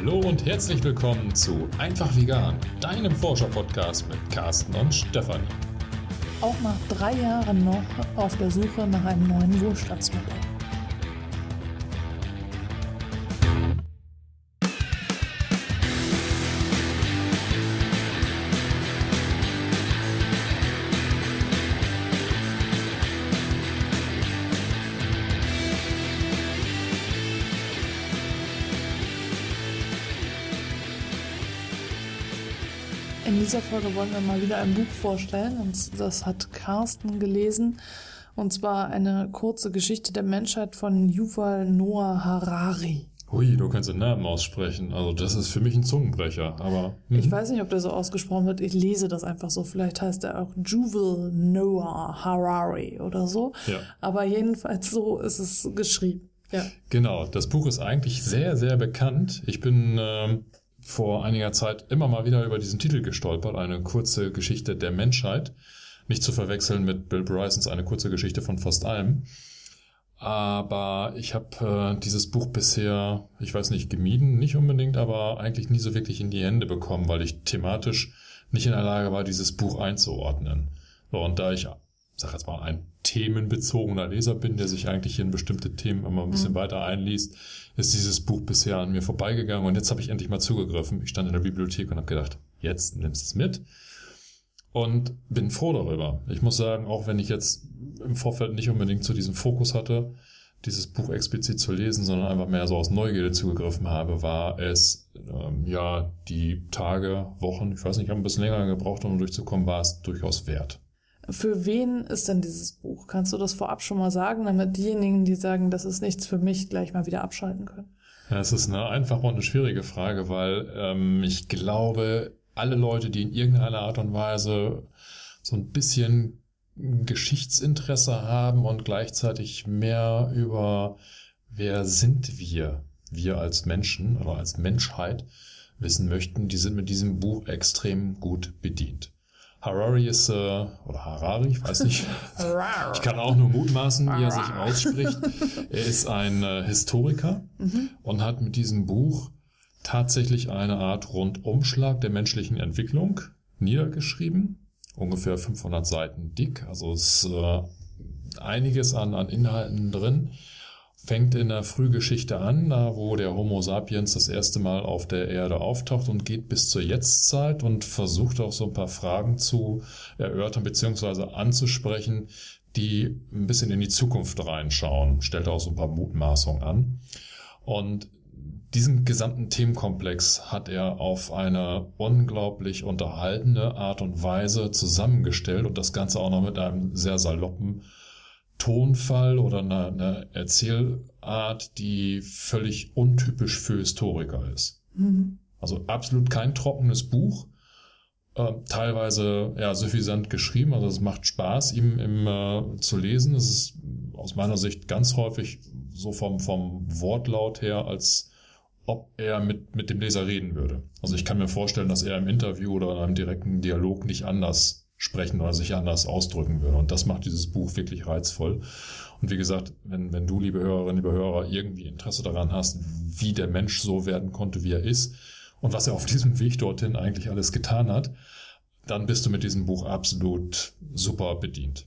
Hallo und herzlich willkommen zu Einfach Vegan, deinem Forscher-Podcast mit Carsten und Stefanie. Auch nach drei Jahren noch auf der Suche nach einem neuen Wohlstandsmodell. Dieser Folge wollen wir mal wieder ein Buch vorstellen und das hat Carsten gelesen und zwar eine kurze Geschichte der Menschheit von Yuval Noah Harari. Hui, du kannst den Namen aussprechen. Also das ist für mich ein Zungenbrecher, aber... Mhm. Ich weiß nicht, ob der so ausgesprochen wird. Ich lese das einfach so. Vielleicht heißt er auch Yuval Noah Harari oder so. Ja. Aber jedenfalls so ist es geschrieben. Ja. Genau, das Buch ist eigentlich sehr, sehr bekannt. Ich bin... Ähm vor einiger Zeit immer mal wieder über diesen Titel gestolpert, eine kurze Geschichte der Menschheit. Nicht zu verwechseln mit Bill Brysons eine kurze Geschichte von fast allem. Aber ich habe äh, dieses Buch bisher, ich weiß nicht, gemieden, nicht unbedingt, aber eigentlich nie so wirklich in die Hände bekommen, weil ich thematisch nicht in der Lage war, dieses Buch einzuordnen. So, und da ich, sag jetzt mal, ein themenbezogener Leser bin, der sich eigentlich in bestimmte Themen immer ein bisschen mhm. weiter einliest, ist dieses Buch bisher an mir vorbeigegangen und jetzt habe ich endlich mal zugegriffen. Ich stand in der Bibliothek und habe gedacht, jetzt nimmst du es mit und bin froh darüber. Ich muss sagen, auch wenn ich jetzt im Vorfeld nicht unbedingt zu diesem Fokus hatte, dieses Buch explizit zu lesen, sondern einfach mehr so aus Neugierde zugegriffen habe, war es ähm, ja die Tage, Wochen, ich weiß nicht, ich habe ein bisschen länger gebraucht, um durchzukommen, war es durchaus wert. Für wen ist denn dieses Buch? Kannst du das vorab schon mal sagen, damit diejenigen, die sagen, das ist nichts für mich, gleich mal wieder abschalten können? Ja, es ist eine einfache und eine schwierige Frage, weil ähm, ich glaube, alle Leute, die in irgendeiner Art und Weise so ein bisschen Geschichtsinteresse haben und gleichzeitig mehr über wer sind wir, wir als Menschen oder als Menschheit wissen möchten, die sind mit diesem Buch extrem gut bedient. Harari ist, äh, oder Harari, ich weiß nicht. ich kann auch nur mutmaßen, wie er sich ausspricht. Er ist ein äh, Historiker mhm. und hat mit diesem Buch tatsächlich eine Art Rundumschlag der menschlichen Entwicklung niedergeschrieben. Ungefähr 500 Seiten dick, also ist äh, einiges an, an Inhalten drin fängt in der Frühgeschichte an, da wo der Homo sapiens das erste Mal auf der Erde auftaucht und geht bis zur Jetztzeit und versucht auch so ein paar Fragen zu erörtern bzw. anzusprechen, die ein bisschen in die Zukunft reinschauen, stellt auch so ein paar Mutmaßungen an. Und diesen gesamten Themenkomplex hat er auf eine unglaublich unterhaltende Art und Weise zusammengestellt und das Ganze auch noch mit einem sehr saloppen Tonfall oder eine, eine Erzählart, die völlig untypisch für Historiker ist. Mhm. Also absolut kein trockenes Buch, äh, teilweise ja suffisant geschrieben, also es macht Spaß, ihm, ihm äh, zu lesen. Es ist aus meiner Sicht ganz häufig so vom, vom Wortlaut her, als ob er mit, mit dem Leser reden würde. Also ich kann mir vorstellen, dass er im Interview oder in einem direkten Dialog nicht anders sprechen oder sich anders ausdrücken würde. Und das macht dieses Buch wirklich reizvoll. Und wie gesagt, wenn, wenn du, liebe Hörerinnen, liebe Hörer, irgendwie Interesse daran hast, wie der Mensch so werden konnte, wie er ist und was er auf diesem Weg dorthin eigentlich alles getan hat, dann bist du mit diesem Buch absolut super bedient.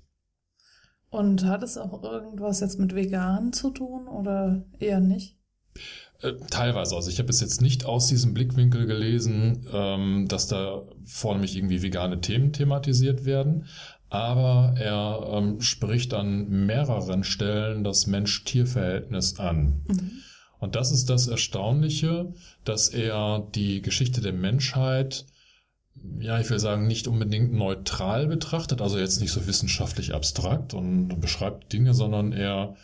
Und hat es auch irgendwas jetzt mit Vegan zu tun oder eher nicht? Äh, teilweise. Also ich habe es jetzt nicht aus diesem Blickwinkel gelesen, ähm, dass da vornehmlich irgendwie vegane Themen thematisiert werden. Aber er ähm, spricht an mehreren Stellen das Mensch-Tier-Verhältnis an. Mhm. Und das ist das Erstaunliche, dass er die Geschichte der Menschheit ja, ich will sagen, nicht unbedingt neutral betrachtet, also jetzt nicht so wissenschaftlich abstrakt und beschreibt Dinge, sondern er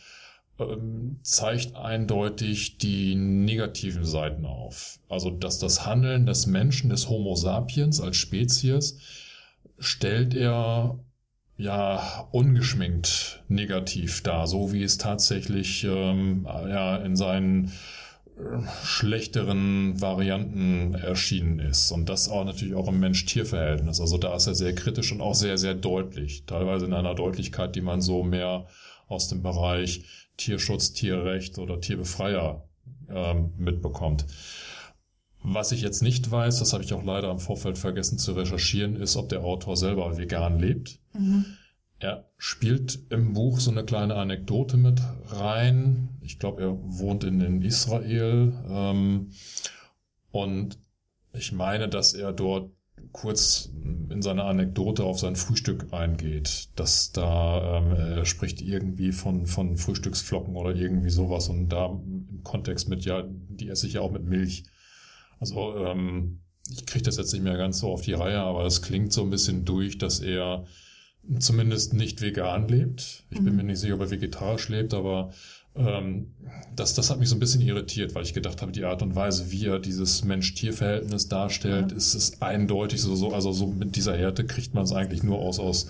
zeigt eindeutig die negativen Seiten auf. Also, dass das Handeln des Menschen, des Homo sapiens als Spezies, stellt er ja ungeschminkt negativ dar, so wie es tatsächlich ähm, ja in seinen äh, schlechteren Varianten erschienen ist. Und das auch natürlich auch im Mensch-Tier-Verhältnis. Also da ist er sehr kritisch und auch sehr, sehr deutlich. Teilweise in einer Deutlichkeit, die man so mehr aus dem Bereich Tierschutz, Tierrecht oder Tierbefreier ähm, mitbekommt. Was ich jetzt nicht weiß, das habe ich auch leider im Vorfeld vergessen zu recherchieren, ist, ob der Autor selber vegan lebt. Mhm. Er spielt im Buch so eine kleine Anekdote mit rein. Ich glaube, er wohnt in, in Israel. Ähm, und ich meine, dass er dort kurz in seiner Anekdote auf sein Frühstück eingeht, dass da ähm, er spricht irgendwie von von Frühstücksflocken oder irgendwie sowas und da im Kontext mit ja, die esse ich ja auch mit Milch. Also ähm, ich kriege das jetzt nicht mehr ganz so auf die Reihe, aber es klingt so ein bisschen durch, dass er zumindest nicht vegan lebt. Ich mhm. bin mir nicht sicher, ob er vegetarisch lebt, aber ähm, das, das hat mich so ein bisschen irritiert, weil ich gedacht habe, die Art und Weise, wie er dieses Mensch-Tier-Verhältnis darstellt, ja. ist es eindeutig so, so, also so mit dieser Härte kriegt man es eigentlich nur aus, aus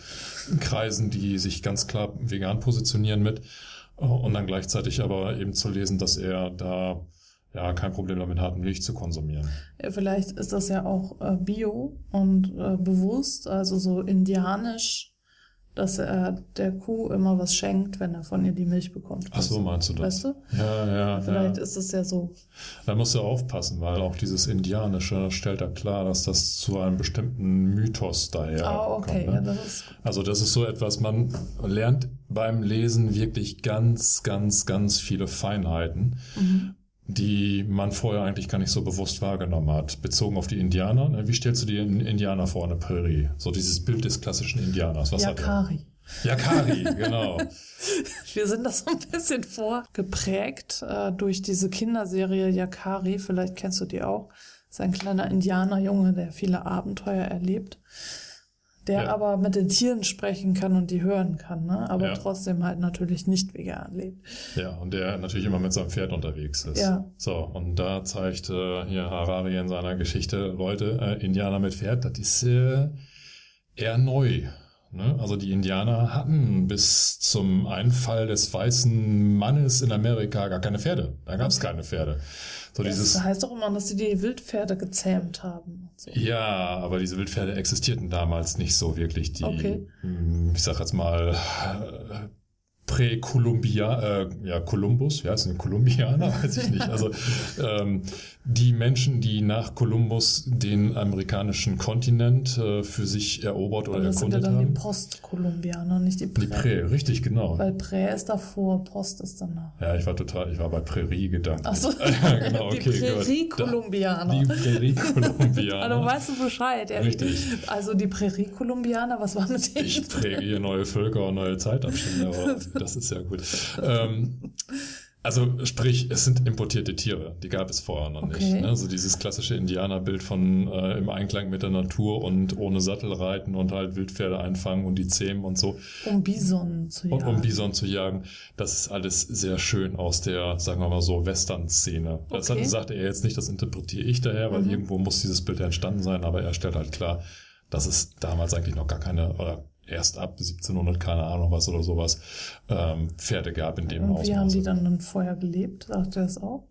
Kreisen, die sich ganz klar vegan positionieren mit. Und dann gleichzeitig aber eben zu lesen, dass er da ja kein Problem damit hat, Milch zu konsumieren. Ja, vielleicht ist das ja auch äh, bio und äh, bewusst, also so indianisch dass er der Kuh immer was schenkt, wenn er von ihr die Milch bekommt. Ach so, meinst du das? Weißt du? Ja, ja. Vielleicht ja. ist es ja so. Da musst du aufpassen, weil auch dieses Indianische stellt da klar, dass das zu einem bestimmten Mythos daher Ah, okay. Kommt, ne? ja, das ist also das ist so etwas, man lernt beim Lesen wirklich ganz, ganz, ganz viele Feinheiten. Mhm die man vorher eigentlich gar nicht so bewusst wahrgenommen hat, bezogen auf die Indianer. Ne? Wie stellst du dir einen Indianer vor, eine Prärie? So dieses Bild des klassischen Indianers. Was Yakari. Yakari, genau. Wir sind das so ein bisschen vorgeprägt äh, durch diese Kinderserie Yakari. Vielleicht kennst du die auch. Das ist ein kleiner Indianerjunge, der viele Abenteuer erlebt der ja. aber mit den Tieren sprechen kann und die hören kann, ne? aber ja. trotzdem halt natürlich nicht vegan lebt. Ja, und der natürlich immer mit seinem Pferd unterwegs ist. Ja. So, und da zeigt äh, hier Harari in seiner Geschichte, Leute, äh, Indianer mit Pferd, das ist äh, eher neu. Ne? Also die Indianer hatten bis zum Einfall des weißen Mannes in Amerika gar keine Pferde. Da gab es keine Pferde. So das dieses, heißt doch immer, dass sie die Wildpferde gezähmt haben. So. Ja, aber diese Wildpferde existierten damals nicht so wirklich. Die, okay. Hm, ich sag jetzt mal, Prä-Kolumbia, äh, ja, Kolumbus, wie heißt denn Kolumbianer, weiß ich nicht. Also ähm, die Menschen, die nach Kolumbus den amerikanischen Kontinent äh, für sich erobert oder erkundet haben. Das sind ja dann haben. die Post-Kolumbianer, nicht die Prä. Die Prä, richtig, genau. Weil Prä ist davor, Post ist danach. Ja, ich war total, ich war bei Prärie gedankt. Ach so, genau, die okay, Prärie-Kolumbianer. Die Prärie-Kolumbianer. also weißt du Bescheid. Ja. Richtig. Also die Prärie-Kolumbianer, was war mit denen? Ich präge hier neue Völker und neue Zeitabstände, aber das ist ja gut. Ähm, also sprich, es sind importierte Tiere, die gab es vorher noch okay. nicht. Ne? Also dieses klassische Indianerbild von äh, im Einklang mit der Natur und ohne Sattel reiten und halt Wildpferde einfangen und die zähmen und so. Um Bison zu jagen. Und um Bison zu jagen. Das ist alles sehr schön aus der, sagen wir mal so, Western-Szene. Das okay. sagt er jetzt nicht, das interpretiere ich daher, weil mhm. irgendwo muss dieses Bild entstanden sein, aber er stellt halt klar, dass es damals eigentlich noch gar keine, oder erst ab 1700, keine Ahnung was oder sowas, ähm, Pferde gab in dem Und Ausmaß. Wie haben die dann, dann vorher gelebt? Sagt er das auch?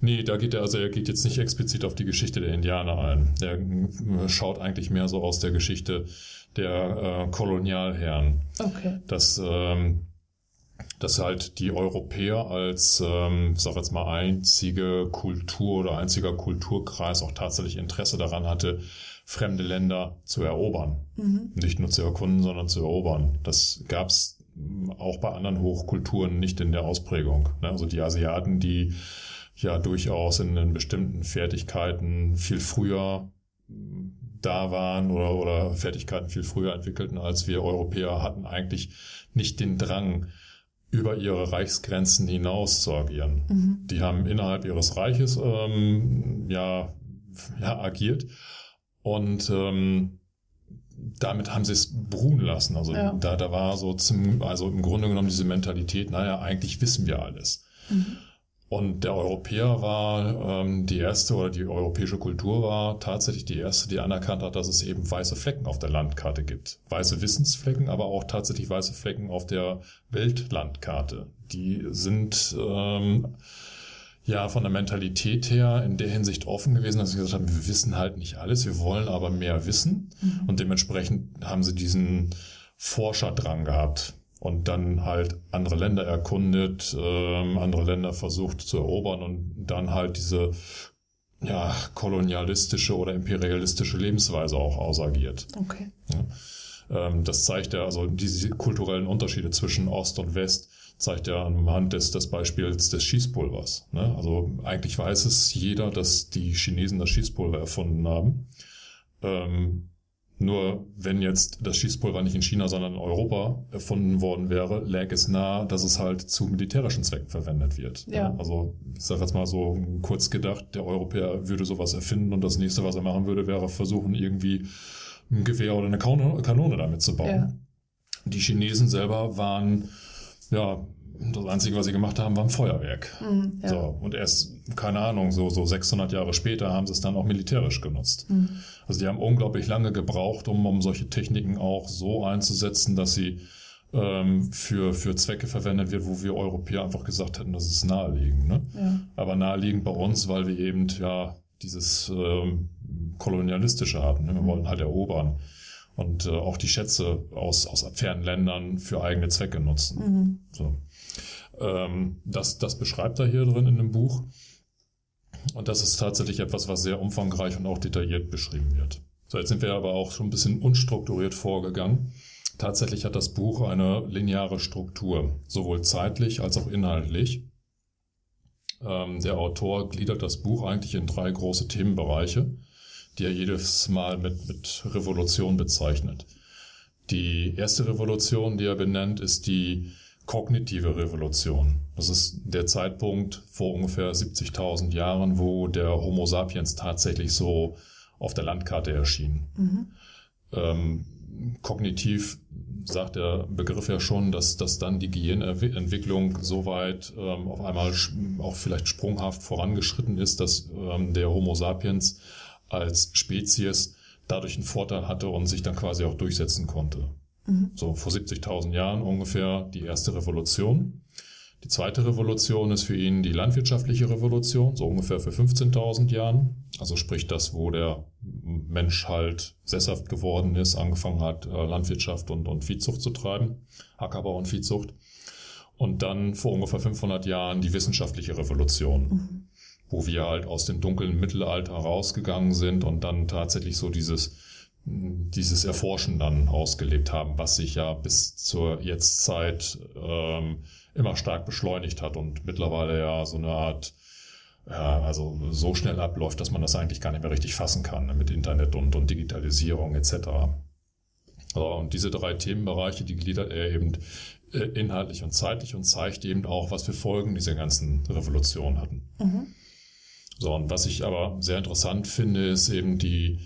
Nee, da geht er, also er geht jetzt nicht explizit auf die Geschichte der Indianer ein. Er äh, schaut eigentlich mehr so aus der Geschichte der äh, Kolonialherren. Okay. Dass, ähm, dass halt die Europäer als, ähm, sag jetzt mal, einzige Kultur oder einziger Kulturkreis auch tatsächlich Interesse daran hatte, fremde Länder zu erobern. Mhm. Nicht nur zu erkunden, sondern zu erobern. Das gab's auch bei anderen Hochkulturen nicht in der Ausprägung. Ne? Also die Asiaten, die ja durchaus in, in bestimmten Fertigkeiten viel früher da waren oder, oder Fertigkeiten viel früher entwickelten als wir Europäer, hatten eigentlich nicht den Drang, über ihre Reichsgrenzen hinaus zu agieren. Mhm. Die haben innerhalb ihres Reiches ähm, ja, ja agiert und ähm, damit haben sie es beruhen lassen. Also ja. da, da war so zum, also im Grunde genommen diese Mentalität, naja, eigentlich wissen wir alles. Mhm. Und der Europäer war ähm, die erste oder die europäische Kultur war tatsächlich die erste, die anerkannt hat, dass es eben weiße Flecken auf der Landkarte gibt. Weiße Wissensflecken, aber auch tatsächlich weiße Flecken auf der Weltlandkarte. Die sind ähm, ja von der Mentalität her in der Hinsicht offen gewesen, dass sie gesagt haben, wir wissen halt nicht alles, wir wollen aber mehr wissen. Mhm. Und dementsprechend haben sie diesen Forscherdrang gehabt und dann halt andere Länder erkundet, ähm, andere Länder versucht zu erobern und dann halt diese ja, kolonialistische oder imperialistische Lebensweise auch ausagiert. Okay. Ja. Ähm, das zeigt ja, also diese kulturellen Unterschiede zwischen Ost und West zeigt ja anhand des, des Beispiels des Schießpulvers. Ne? Also eigentlich weiß es jeder, dass die Chinesen das Schießpulver erfunden haben. Ähm, nur wenn jetzt das Schießpulver nicht in China, sondern in Europa erfunden worden wäre, läge es nahe, dass es halt zu militärischen Zwecken verwendet wird. Ja. Also ich sage jetzt mal so kurz gedacht, der Europäer würde sowas erfinden und das nächste, was er machen würde, wäre versuchen, irgendwie ein Gewehr oder eine Kanone damit zu bauen. Ja. Die Chinesen selber waren ja das Einzige, was sie gemacht haben, war ein Feuerwerk. Mhm, ja. So, und erst, keine Ahnung, so, so 600 Jahre später haben sie es dann auch militärisch genutzt. Mhm. Also die haben unglaublich lange gebraucht, um, um solche Techniken auch so einzusetzen, dass sie ähm, für, für Zwecke verwendet wird, wo wir Europäer einfach gesagt hätten, das ist naheliegend. Ne? Ja. Aber naheliegend bei uns, weil wir eben ja dieses ähm, kolonialistische hatten. Ne? Wir wollten halt erobern und äh, auch die Schätze aus, aus fernen Ländern für eigene Zwecke nutzen. Mhm. So. Ähm, das, das beschreibt er hier drin in dem Buch. Und das ist tatsächlich etwas, was sehr umfangreich und auch detailliert beschrieben wird. So, jetzt sind wir aber auch schon ein bisschen unstrukturiert vorgegangen. Tatsächlich hat das Buch eine lineare Struktur, sowohl zeitlich als auch inhaltlich. Ähm, der Autor gliedert das Buch eigentlich in drei große Themenbereiche, die er jedes Mal mit, mit Revolution bezeichnet. Die erste Revolution, die er benennt, ist die kognitive Revolution. Das ist der Zeitpunkt vor ungefähr 70.000 Jahren, wo der Homo sapiens tatsächlich so auf der Landkarte erschien. Mhm. Ähm, kognitiv sagt der Begriff ja schon, dass, dass dann die Gehirnentwicklung soweit ähm, auf einmal auch vielleicht sprunghaft vorangeschritten ist, dass ähm, der Homo sapiens als Spezies dadurch einen Vorteil hatte und sich dann quasi auch durchsetzen konnte. Mhm. So vor 70.000 Jahren ungefähr die erste Revolution. Die zweite Revolution ist für ihn die landwirtschaftliche Revolution, so ungefähr für 15.000 Jahren. Also sprich das, wo der Mensch halt sesshaft geworden ist, angefangen hat, äh, Landwirtschaft und, und Viehzucht zu treiben, Ackerbau und Viehzucht. Und dann vor ungefähr 500 Jahren die wissenschaftliche Revolution, Mhm. wo wir halt aus dem dunklen Mittelalter rausgegangen sind und dann tatsächlich so dieses dieses Erforschen dann ausgelebt haben, was sich ja bis zur Jetztzeit ähm, immer stark beschleunigt hat und mittlerweile ja so eine Art, ja, also so schnell abläuft, dass man das eigentlich gar nicht mehr richtig fassen kann ne, mit Internet und, und Digitalisierung etc. So, und diese drei Themenbereiche, die gliedert er eben äh, inhaltlich und zeitlich und zeigt eben auch, was für Folgen diese ganzen Revolutionen hatten. Mhm. So, und was ich aber sehr interessant finde, ist eben die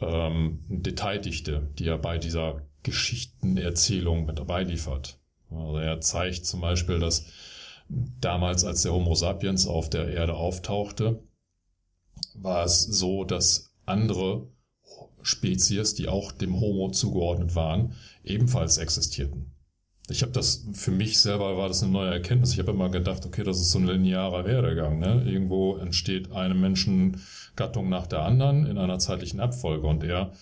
ähm, Detaildichte, die er bei dieser Geschichtenerzählung mit dabei liefert. Also er zeigt zum Beispiel, dass damals, als der Homo sapiens auf der Erde auftauchte, war es so, dass andere Spezies, die auch dem Homo zugeordnet waren, ebenfalls existierten. Ich habe das für mich selber war das eine neue Erkenntnis. Ich habe immer gedacht, okay, das ist so ein linearer Werdegang. Ne? Irgendwo entsteht eine Menschengattung nach der anderen in einer zeitlichen Abfolge und er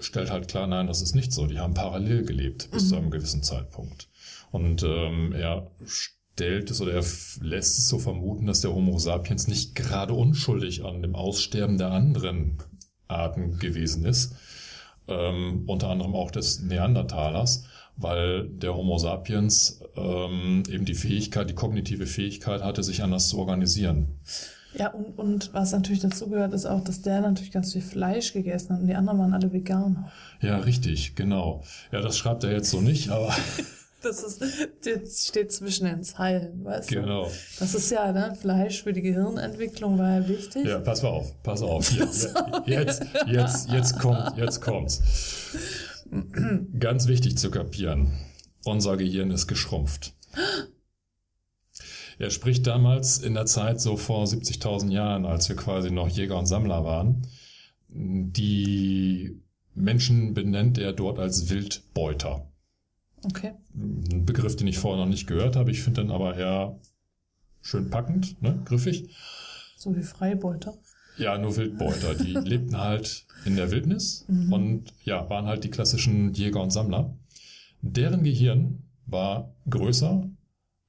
stellt halt klar, nein, das ist nicht so. Die haben parallel gelebt bis Mhm. zu einem gewissen Zeitpunkt. Und ähm, er stellt es oder er lässt es so vermuten, dass der Homo sapiens nicht gerade unschuldig an dem Aussterben der anderen Arten gewesen ist. Ähm, unter anderem auch des Neandertalers, weil der Homo sapiens ähm, eben die Fähigkeit, die kognitive Fähigkeit hatte, sich anders zu organisieren. Ja, und, und was natürlich dazu gehört, ist auch, dass der natürlich ganz viel Fleisch gegessen hat und die anderen waren alle vegan. Ja, richtig, genau. Ja, das schreibt er jetzt so nicht, aber Das ist, das steht zwischen den Zeilen, weißt du? genau. Das ist ja, ne, Fleisch für die Gehirnentwicklung war ja wichtig. Ja, pass mal auf, pass auf. Jetzt, jetzt, jetzt, jetzt kommt, jetzt kommt's. Ganz wichtig zu kapieren. Unser Gehirn ist geschrumpft. Er spricht damals in der Zeit so vor 70.000 Jahren, als wir quasi noch Jäger und Sammler waren. Die Menschen benennt er dort als Wildbeuter. Okay. Ein Begriff, den ich vorher noch nicht gehört habe. Ich finde den aber eher schön packend, ne? griffig. So wie Freibeuter. Ja, nur Wildbeuter. Die lebten halt in der Wildnis Mhm. und ja, waren halt die klassischen Jäger und Sammler. Deren Gehirn war größer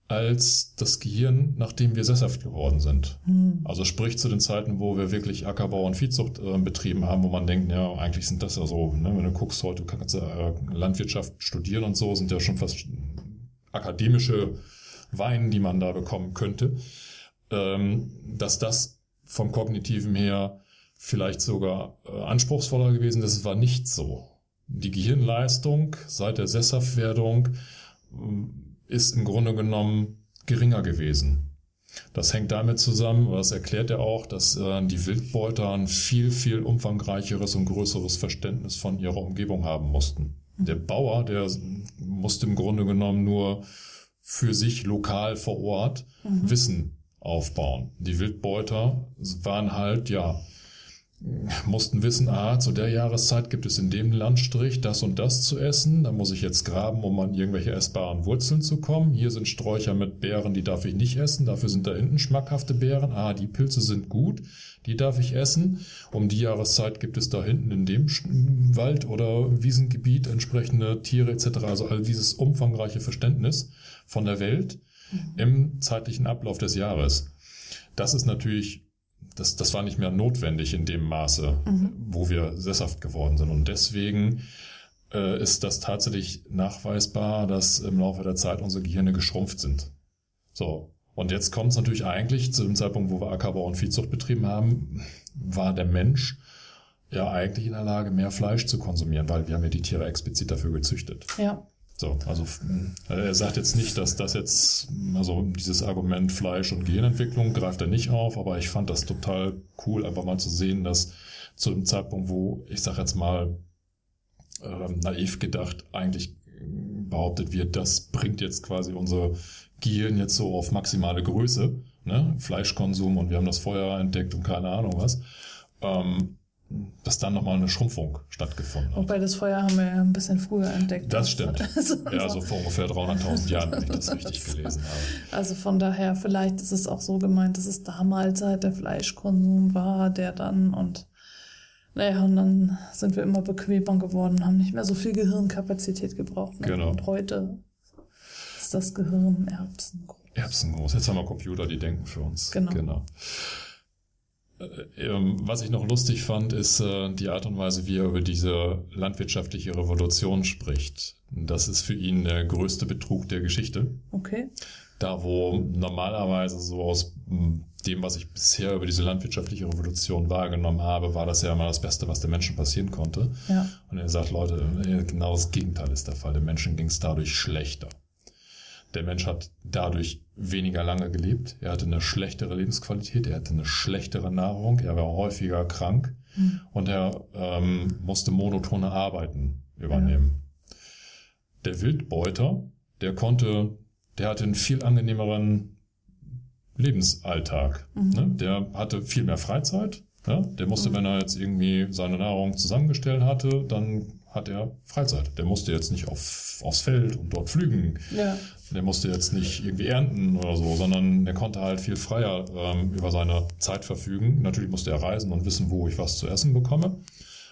als das Gehirn, nachdem wir sesshaft geworden sind. Hm. Also sprich zu den Zeiten, wo wir wirklich Ackerbau und Viehzucht äh, betrieben haben, wo man denkt, ja, eigentlich sind das ja so, ne, wenn du guckst heute, du kannst ja äh, Landwirtschaft studieren und so, sind ja schon fast akademische Weinen, die man da bekommen könnte, ähm, dass das vom Kognitiven her vielleicht sogar äh, anspruchsvoller gewesen ist. War nicht so. Die Gehirnleistung seit der Sesshaftwerdung ist im Grunde genommen geringer gewesen. Das hängt damit zusammen, das erklärt er auch, dass äh, die Wildbeuter ein viel, viel umfangreicheres und größeres Verständnis von ihrer Umgebung haben mussten. Der Bauer, der musste im Grunde genommen nur für sich lokal vor Ort mhm. Wissen aufbauen. Die Wildbeuter waren halt, ja, mussten wissen, ah, zu der Jahreszeit gibt es in dem Landstrich das und das zu essen. Da muss ich jetzt graben, um an irgendwelche essbaren Wurzeln zu kommen. Hier sind Sträucher mit Beeren, die darf ich nicht essen. Dafür sind da hinten schmackhafte Beeren. Ah, die Pilze sind gut, die darf ich essen. Um die Jahreszeit gibt es da hinten in dem Wald oder Wiesengebiet entsprechende Tiere etc. Also all dieses umfangreiche Verständnis von der Welt mhm. im zeitlichen Ablauf des Jahres. Das ist natürlich das, das war nicht mehr notwendig in dem Maße, mhm. wo wir sesshaft geworden sind. Und deswegen äh, ist das tatsächlich nachweisbar, dass im Laufe der Zeit unsere Gehirne geschrumpft sind. So. Und jetzt kommt es natürlich eigentlich zu dem Zeitpunkt, wo wir Ackerbau und Viehzucht betrieben haben, war der Mensch ja eigentlich in der Lage, mehr Fleisch zu konsumieren, weil wir haben ja die Tiere explizit dafür gezüchtet. Ja. So, also äh, er sagt jetzt nicht, dass das jetzt, also dieses Argument Fleisch und Gehirnentwicklung greift er nicht auf, aber ich fand das total cool, einfach mal zu sehen, dass zu dem Zeitpunkt, wo ich sag jetzt mal äh, naiv gedacht, eigentlich behauptet wird, das bringt jetzt quasi unser Gehirn jetzt so auf maximale Größe, ne? Fleischkonsum und wir haben das Feuer entdeckt und keine Ahnung was. Ähm, dass dann nochmal eine Schrumpfung stattgefunden hat. Wobei das Feuer haben wir ja ein bisschen früher entdeckt. Das stimmt. Also ja, so vor ungefähr 300.000 Jahren, wenn ich das richtig gelesen habe. Also von daher, vielleicht ist es auch so gemeint, dass es damals halt der Fleischkonsum war, der dann und naja, und dann sind wir immer bequemer geworden, haben nicht mehr so viel Gehirnkapazität gebraucht. Ne? Genau. Und heute ist das Gehirn erbsengroß. Erbsengroß. Jetzt haben wir Computer, die denken für uns. Genau. genau. Äh, ähm, was ich noch lustig fand, ist äh, die Art und Weise, wie er über diese landwirtschaftliche Revolution spricht. Das ist für ihn der größte Betrug der Geschichte. Okay. Da, wo normalerweise so aus dem, was ich bisher über diese landwirtschaftliche Revolution wahrgenommen habe, war das ja immer das Beste, was den Menschen passieren konnte. Ja. Und er sagt, Leute, genau das Gegenteil ist der Fall. Den Menschen ging es dadurch schlechter. Der Mensch hat dadurch weniger lange gelebt. Er hatte eine schlechtere Lebensqualität, er hatte eine schlechtere Nahrung, er war häufiger krank mhm. und er ähm, musste monotone Arbeiten übernehmen. Ja. Der Wildbeuter, der konnte, der hatte einen viel angenehmeren Lebensalltag. Mhm. Ne? Der hatte viel mehr Freizeit. Ja? Der musste, mhm. wenn er jetzt irgendwie seine Nahrung zusammengestellt hatte, dann hat er Freizeit. Der musste jetzt nicht auf, aufs Feld und dort pflügen. Ja. Der musste jetzt nicht irgendwie ernten oder so, sondern der konnte halt viel freier ähm, über seine Zeit verfügen. Natürlich musste er reisen und wissen, wo ich was zu essen bekomme.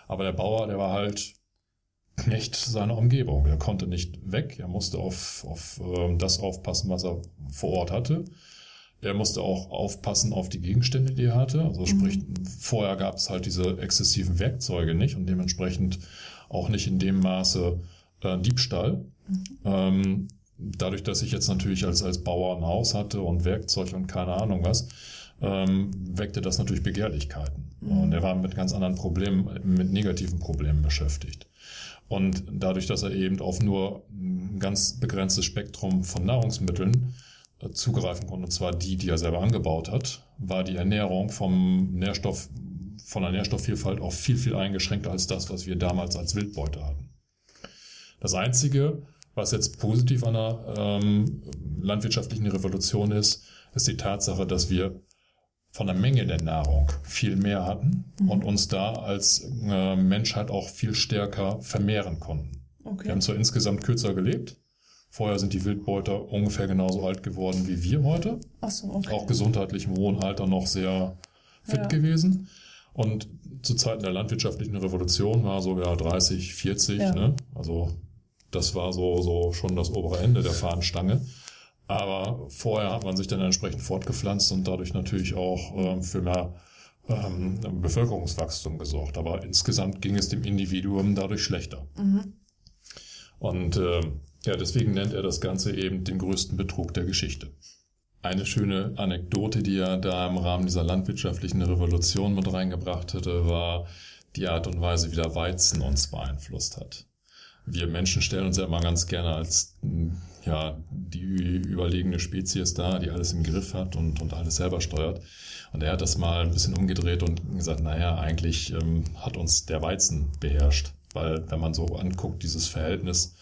Aber der Bauer, der war halt Knecht seiner Umgebung. Er konnte nicht weg. Er musste auf, auf ähm, das aufpassen, was er vor Ort hatte. Er musste auch aufpassen auf die Gegenstände, die er hatte. Also sprich, mhm. vorher gab es halt diese exzessiven Werkzeuge nicht und dementsprechend auch nicht in dem Maße äh, Diebstahl. Mhm. Ähm, dadurch, dass ich jetzt natürlich als, als Bauer ein Haus hatte und Werkzeug und keine Ahnung was, ähm, weckte das natürlich Begehrlichkeiten. Mhm. Und er war mit ganz anderen Problemen, mit negativen Problemen beschäftigt. Und dadurch, dass er eben auf nur ein ganz begrenztes Spektrum von Nahrungsmitteln äh, zugreifen konnte, und zwar die, die er selber angebaut hat, war die Ernährung vom Nährstoff, von der Nährstoffvielfalt auch viel, viel eingeschränkter als das, was wir damals als Wildbeute hatten. Das Einzige, was jetzt positiv an der ähm, landwirtschaftlichen Revolution ist, ist die Tatsache, dass wir von der Menge der Nahrung viel mehr hatten mhm. und uns da als äh, Menschheit auch viel stärker vermehren konnten. Okay. Wir haben zwar insgesamt kürzer gelebt. Vorher sind die Wildbeuter ungefähr genauso alt geworden wie wir heute. Ach so, okay. Auch gesundheitlich im hohen Alter noch sehr fit ja. gewesen. Und zu Zeiten der landwirtschaftlichen Revolution war so ja 30, 40, ja. ne? Also das war so, so schon das obere Ende der Fahnenstange. Aber vorher hat man sich dann entsprechend fortgepflanzt und dadurch natürlich auch ähm, für mehr ähm, Bevölkerungswachstum gesorgt. Aber insgesamt ging es dem Individuum dadurch schlechter. Mhm. Und äh, ja, deswegen nennt er das Ganze eben den größten Betrug der Geschichte. Eine schöne Anekdote, die er da im Rahmen dieser landwirtschaftlichen Revolution mit reingebracht hatte, war die Art und Weise, wie der Weizen uns beeinflusst hat. Wir Menschen stellen uns ja immer ganz gerne als ja, die überlegene Spezies da, die alles im Griff hat und, und alles selber steuert. Und er hat das mal ein bisschen umgedreht und gesagt, naja, eigentlich ähm, hat uns der Weizen beherrscht. Weil wenn man so anguckt, dieses Verhältnis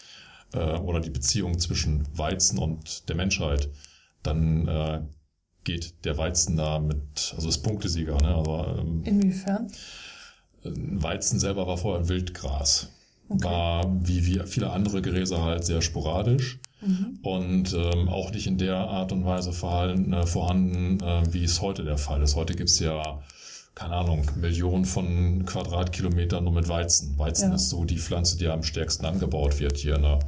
äh, oder die Beziehung zwischen Weizen und der Menschheit, dann äh, geht der Weizen da mit, also ist Punktesieger. Ne? Also, ähm, Inwiefern? Weizen selber war vorher Wildgras. Okay. War wie, wie viele andere Gräser halt sehr sporadisch mhm. und ähm, auch nicht in der Art und Weise verhalten, äh, vorhanden, äh, wie es heute der Fall ist. Heute gibt's ja, keine Ahnung, Millionen von Quadratkilometern nur mit Weizen. Weizen ja. ist so die Pflanze, die am stärksten angebaut wird hier ne,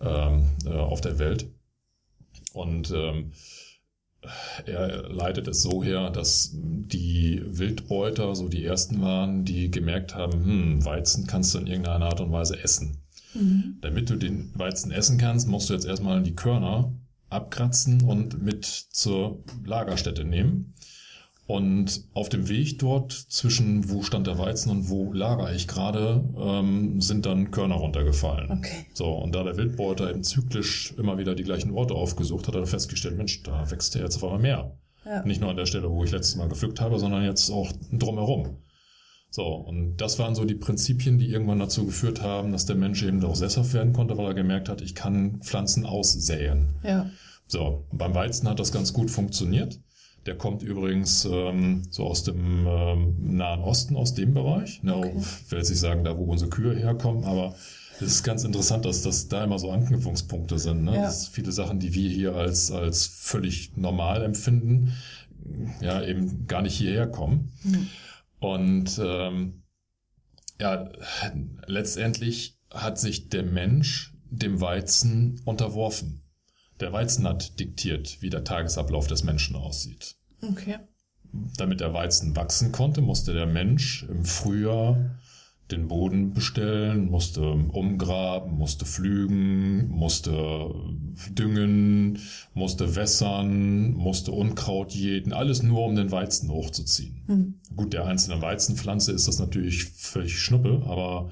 ähm, äh, auf der Welt. Und ähm, er leitet es so her, dass die Wildbeuter so die ersten waren, die gemerkt haben, hm, Weizen kannst du in irgendeiner Art und Weise essen. Mhm. Damit du den Weizen essen kannst, musst du jetzt erstmal die Körner abkratzen und mit zur Lagerstätte nehmen. Und auf dem Weg dort zwischen wo stand der Weizen und wo lager ich gerade, ähm, sind dann Körner runtergefallen. Okay. So, und da der Wildbeuter eben zyklisch immer wieder die gleichen Orte aufgesucht hat, hat er festgestellt, Mensch, da wächst ja jetzt auf einmal mehr. Ja. Nicht nur an der Stelle, wo ich letztes Mal gepflückt habe, sondern jetzt auch drumherum. So, und das waren so die Prinzipien, die irgendwann dazu geführt haben, dass der Mensch eben doch sesshaft werden konnte, weil er gemerkt hat, ich kann Pflanzen aussäen. Ja. So, beim Weizen hat das ganz gut funktioniert. Der kommt übrigens ähm, so aus dem ähm, Nahen Osten, aus dem Bereich. Ne, okay. Ich will jetzt nicht sagen, da wo unsere Kühe herkommen, aber es ist ganz interessant, dass das da immer so Anknüpfungspunkte sind. Ne? Ja. Dass viele Sachen, die wir hier als, als völlig normal empfinden, ja, eben gar nicht hierher kommen. Mhm. Und ähm, ja, letztendlich hat sich der Mensch dem Weizen unterworfen. Der Weizen hat diktiert, wie der Tagesablauf des Menschen aussieht. Okay. Damit der Weizen wachsen konnte, musste der Mensch im Frühjahr den Boden bestellen, musste umgraben, musste pflügen, musste düngen, musste wässern, musste Unkraut jäten, alles nur um den Weizen hochzuziehen. Mhm. Gut, der einzelnen Weizenpflanze ist das natürlich völlig Schnuppe, aber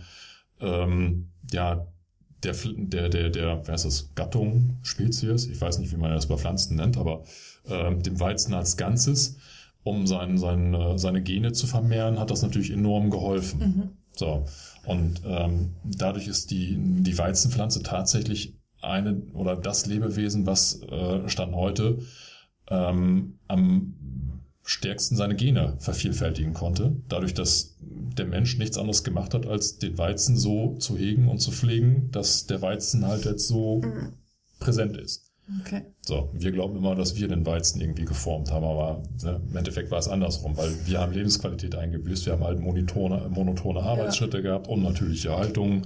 ähm, ja, der, der, der, der, wer ist das, Gattung, Spezies, ich weiß nicht, wie man das bei Pflanzen nennt, aber äh, dem Weizen als Ganzes, um sein, sein, äh, seine Gene zu vermehren, hat das natürlich enorm geholfen. Mhm. So. Und ähm, dadurch ist die, die Weizenpflanze tatsächlich eine oder das Lebewesen, was äh, Stand heute ähm, am stärksten seine Gene vervielfältigen konnte, dadurch, dass der Mensch nichts anderes gemacht hat, als den Weizen so zu hegen und zu pflegen, dass der Weizen halt jetzt so mhm. präsent ist. Okay. So, wir glauben immer, dass wir den Weizen irgendwie geformt haben, aber ne, im Endeffekt war es andersrum, weil wir haben Lebensqualität eingebüßt, wir haben halt monotone, monotone Arbeitsschritte ja. gehabt, unnatürliche Haltung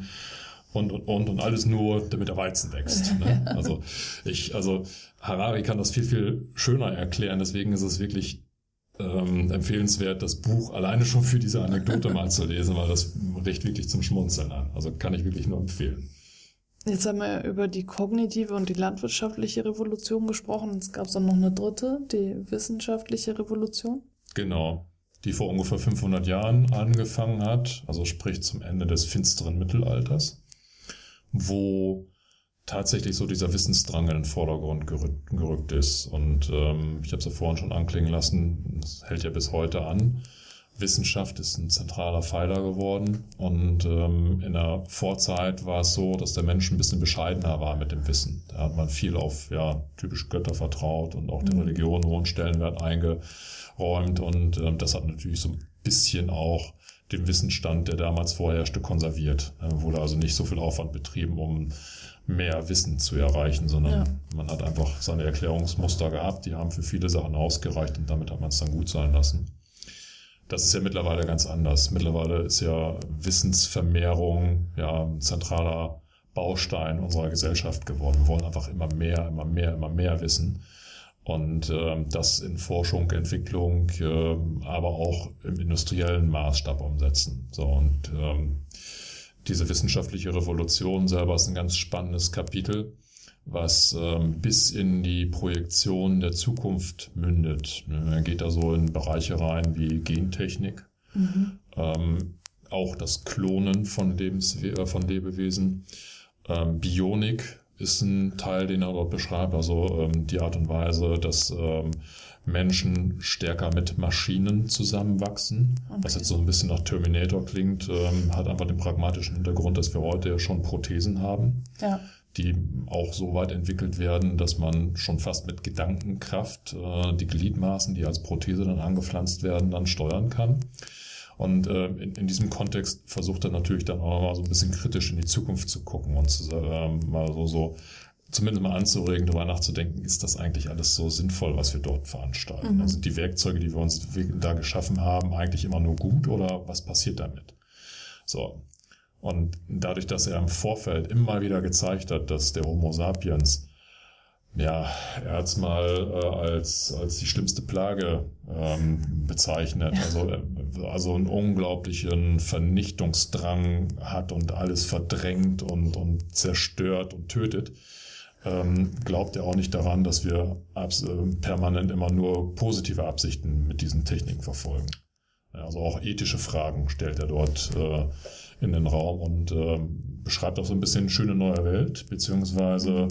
und, und, und, und alles nur, damit der Weizen wächst. Ne? Also ich, also Harari kann das viel, viel schöner erklären, deswegen ist es wirklich ähm, empfehlenswert, das Buch alleine schon für diese Anekdote mal zu lesen, weil das riecht wirklich zum Schmunzeln an. Also kann ich wirklich nur empfehlen. Jetzt haben wir über die kognitive und die landwirtschaftliche Revolution gesprochen. Es gab dann noch eine dritte, die wissenschaftliche Revolution. Genau, die vor ungefähr 500 Jahren angefangen hat, also sprich zum Ende des finsteren Mittelalters, wo tatsächlich so dieser Wissensdrang in den Vordergrund gerückt, gerückt ist. Und ähm, ich habe es ja vorhin schon anklingen lassen, es hält ja bis heute an. Wissenschaft ist ein zentraler Pfeiler geworden. Und ähm, in der Vorzeit war es so, dass der Mensch ein bisschen bescheidener war mit dem Wissen. Da hat man viel auf ja, typisch Götter vertraut und auch der mhm. Religion hohen Stellenwert eingeräumt. Und ähm, das hat natürlich so ein bisschen auch den Wissensstand, der damals vorherrschte, konserviert. Da wurde also nicht so viel Aufwand betrieben, um mehr Wissen zu erreichen, sondern ja. man hat einfach seine Erklärungsmuster gehabt, die haben für viele Sachen ausgereicht und damit hat man es dann gut sein lassen. Das ist ja mittlerweile ganz anders. Mittlerweile ist ja Wissensvermehrung ja ein zentraler Baustein unserer Gesellschaft geworden. Wir wollen einfach immer mehr, immer mehr, immer mehr wissen. Und äh, das in Forschung, Entwicklung, äh, aber auch im industriellen Maßstab umsetzen. So und ähm, diese wissenschaftliche Revolution selber ist ein ganz spannendes Kapitel, was ähm, bis in die Projektion der Zukunft mündet. Er geht da so in Bereiche rein wie Gentechnik, mhm. ähm, auch das Klonen von, Lebens äh, von Lebewesen, ähm, Bionik, ist ein Teil, den er dort beschreibt. Also ähm, die Art und Weise, dass ähm, Menschen stärker mit Maschinen zusammenwachsen, okay. was jetzt so ein bisschen nach Terminator klingt, ähm, hat einfach den pragmatischen Hintergrund, dass wir heute ja schon Prothesen haben, ja. die auch so weit entwickelt werden, dass man schon fast mit Gedankenkraft äh, die Gliedmaßen, die als Prothese dann angepflanzt werden, dann steuern kann. Und äh, in, in diesem Kontext versucht er natürlich dann auch mal so ein bisschen kritisch in die Zukunft zu gucken und zu, äh, mal so, so zumindest mal anzuregen, darüber nachzudenken, ist das eigentlich alles so sinnvoll, was wir dort veranstalten? Mhm. Also die Werkzeuge, die wir uns da geschaffen haben, eigentlich immer nur gut oder was passiert damit? So. Und dadurch, dass er im Vorfeld immer wieder gezeigt hat, dass der Homo sapiens ja, er hat es mal äh, als, als die schlimmste Plage ähm, bezeichnet. Also, äh, also einen unglaublichen Vernichtungsdrang hat und alles verdrängt und, und zerstört und tötet. Ähm, glaubt er auch nicht daran, dass wir äh, permanent immer nur positive Absichten mit diesen Techniken verfolgen. Also auch ethische Fragen stellt er dort äh, in den Raum und äh, beschreibt auch so ein bisschen schöne neue Welt, beziehungsweise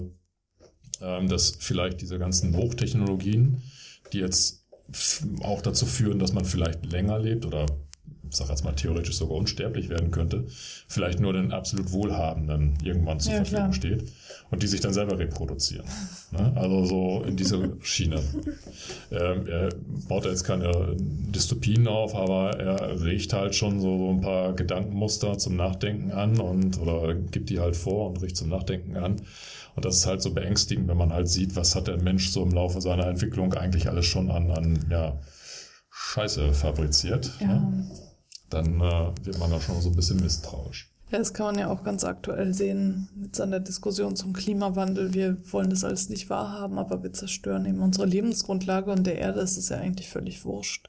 dass vielleicht diese ganzen Hochtechnologien, die jetzt auch dazu führen, dass man vielleicht länger lebt oder ich sage jetzt mal theoretisch sogar unsterblich werden könnte, vielleicht nur den absolut Wohlhabenden irgendwann zur ja, Verfügung klar. steht und die sich dann selber reproduzieren. Ne? Also so in diese Schiene. Ähm, er baut jetzt keine Dystopien auf, aber er regt halt schon so, so ein paar Gedankenmuster zum Nachdenken an und oder gibt die halt vor und riecht zum Nachdenken an. Und das ist halt so beängstigend, wenn man halt sieht, was hat der Mensch so im Laufe seiner Entwicklung eigentlich alles schon an, an ja, Scheiße fabriziert. Ja. Ne? Dann äh, wird man da schon so ein bisschen misstrauisch. Ja, das kann man ja auch ganz aktuell sehen, jetzt an der Diskussion zum Klimawandel. Wir wollen das alles nicht wahrhaben, aber wir zerstören eben unsere Lebensgrundlage und der Erde ist es ja eigentlich völlig wurscht,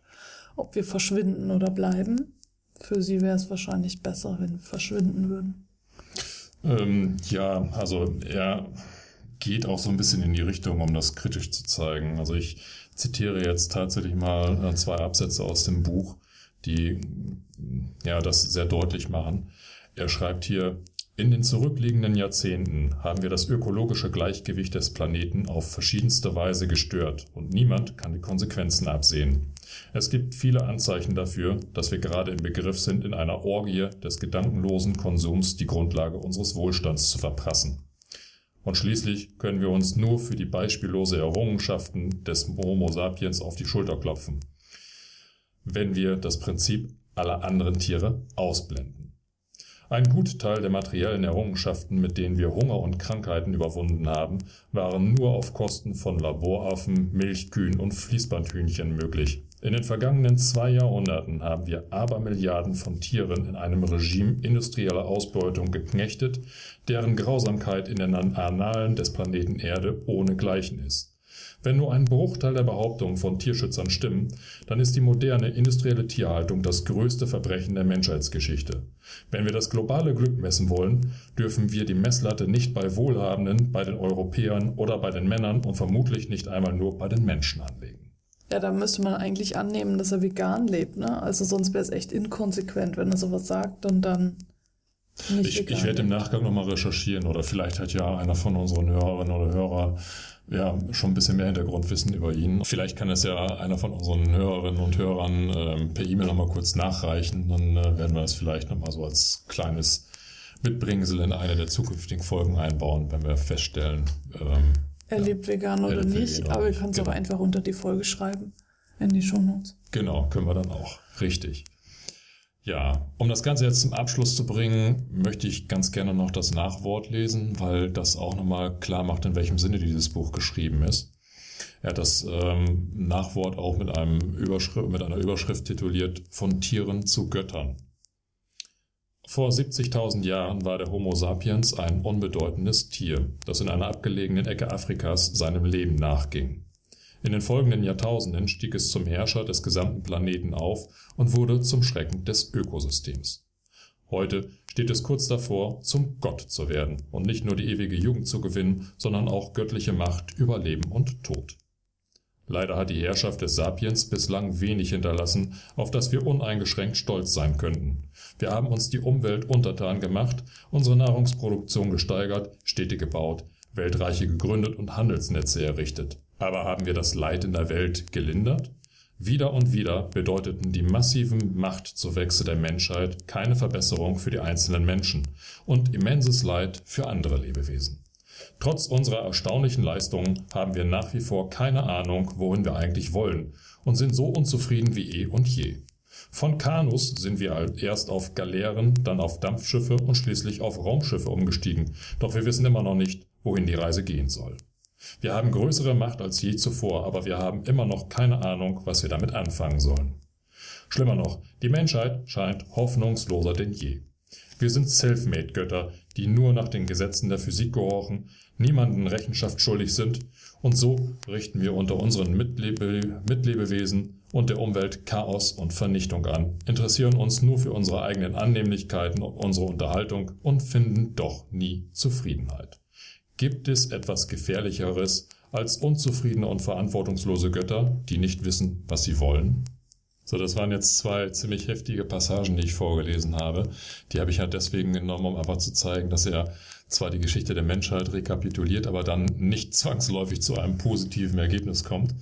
ob wir verschwinden oder bleiben. Für sie wäre es wahrscheinlich besser, wenn wir verschwinden würden. Ähm, ja, also er geht auch so ein bisschen in die Richtung, um das kritisch zu zeigen. Also ich zitiere jetzt tatsächlich mal äh, zwei Absätze aus dem Buch, die ja das sehr deutlich machen. Er schreibt hier, in den zurückliegenden Jahrzehnten haben wir das ökologische Gleichgewicht des Planeten auf verschiedenste Weise gestört und niemand kann die Konsequenzen absehen. Es gibt viele Anzeichen dafür, dass wir gerade im Begriff sind, in einer Orgie des gedankenlosen Konsums die Grundlage unseres Wohlstands zu verprassen. Und schließlich können wir uns nur für die beispiellose Errungenschaften des Homo sapiens auf die Schulter klopfen, wenn wir das Prinzip aller anderen Tiere ausblenden. Ein Gutteil der materiellen Errungenschaften, mit denen wir Hunger und Krankheiten überwunden haben, waren nur auf Kosten von Laboraffen, Milchkühen und Fließbandhühnchen möglich. In den vergangenen zwei Jahrhunderten haben wir Abermilliarden von Tieren in einem Regime industrieller Ausbeutung geknechtet, deren Grausamkeit in den Annalen des Planeten Erde ohnegleichen ist. Wenn nur ein Bruchteil der Behauptungen von Tierschützern stimmen, dann ist die moderne industrielle Tierhaltung das größte Verbrechen der Menschheitsgeschichte. Wenn wir das globale Glück messen wollen, dürfen wir die Messlatte nicht bei Wohlhabenden, bei den Europäern oder bei den Männern und vermutlich nicht einmal nur bei den Menschen anlegen. Ja, da müsste man eigentlich annehmen, dass er vegan lebt, ne? Also sonst wäre es echt inkonsequent, wenn er sowas sagt und dann ich, ich werde im Nachgang nochmal recherchieren oder vielleicht hat ja einer von unseren Hörerinnen oder Hörern ja, schon ein bisschen mehr Hintergrundwissen über ihn. Vielleicht kann es ja einer von unseren Hörerinnen und Hörern äh, per E-Mail nochmal kurz nachreichen. Dann äh, werden wir das vielleicht nochmal so als kleines Mitbringsel in eine der zukünftigen Folgen einbauen, wenn wir feststellen, ähm, er ja, lebt vegan oder nicht. Vegan aber ihr könnt es genau. aber einfach unter die Folge schreiben in die Shownotes. Genau, können wir dann auch. Richtig. Ja, um das Ganze jetzt zum Abschluss zu bringen, möchte ich ganz gerne noch das Nachwort lesen, weil das auch nochmal klar macht, in welchem Sinne dieses Buch geschrieben ist. Er hat das ähm, Nachwort auch mit, einem Überschrift, mit einer Überschrift tituliert Von Tieren zu Göttern. Vor 70.000 Jahren war der Homo sapiens ein unbedeutendes Tier, das in einer abgelegenen Ecke Afrikas seinem Leben nachging. In den folgenden Jahrtausenden stieg es zum Herrscher des gesamten Planeten auf und wurde zum Schrecken des Ökosystems. Heute steht es kurz davor, zum Gott zu werden und nicht nur die ewige Jugend zu gewinnen, sondern auch göttliche Macht über Leben und Tod. Leider hat die Herrschaft des Sapiens bislang wenig hinterlassen, auf das wir uneingeschränkt stolz sein könnten. Wir haben uns die Umwelt untertan gemacht, unsere Nahrungsproduktion gesteigert, Städte gebaut, Weltreiche gegründet und Handelsnetze errichtet. Aber haben wir das Leid in der Welt gelindert? Wieder und wieder bedeuteten die massiven Machtzuwächse der Menschheit keine Verbesserung für die einzelnen Menschen und immenses Leid für andere Lebewesen. Trotz unserer erstaunlichen Leistungen haben wir nach wie vor keine Ahnung, wohin wir eigentlich wollen und sind so unzufrieden wie eh und je. Von Kanus sind wir erst auf Galeeren, dann auf Dampfschiffe und schließlich auf Raumschiffe umgestiegen, doch wir wissen immer noch nicht, wohin die Reise gehen soll. Wir haben größere Macht als je zuvor, aber wir haben immer noch keine Ahnung, was wir damit anfangen sollen. Schlimmer noch, die Menschheit scheint hoffnungsloser denn je. Wir sind Selfmade-Götter, die nur nach den Gesetzen der Physik gehorchen, niemanden Rechenschaft schuldig sind, und so richten wir unter unseren Mitlebe Mitlebewesen und der Umwelt Chaos und Vernichtung an, interessieren uns nur für unsere eigenen Annehmlichkeiten und unsere Unterhaltung und finden doch nie Zufriedenheit. Gibt es etwas Gefährlicheres als unzufriedene und verantwortungslose Götter, die nicht wissen, was sie wollen? So, das waren jetzt zwei ziemlich heftige Passagen, die ich vorgelesen habe. Die habe ich halt deswegen genommen, um einfach zu zeigen, dass er zwar die Geschichte der Menschheit rekapituliert, aber dann nicht zwangsläufig zu einem positiven Ergebnis kommt.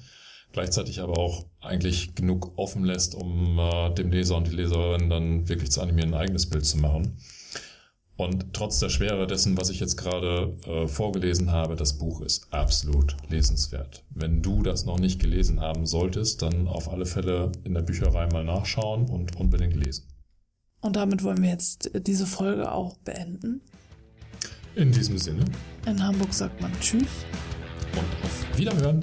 Gleichzeitig aber auch eigentlich genug offen lässt, um äh, dem Leser und die Leserin dann wirklich zu animieren, ein eigenes Bild zu machen. Und trotz der Schwere dessen, was ich jetzt gerade äh, vorgelesen habe, das Buch ist absolut lesenswert. Wenn du das noch nicht gelesen haben solltest, dann auf alle Fälle in der Bücherei mal nachschauen und unbedingt lesen. Und damit wollen wir jetzt diese Folge auch beenden. In diesem Sinne. In Hamburg sagt man Tschüss. Und auf Wiederhören.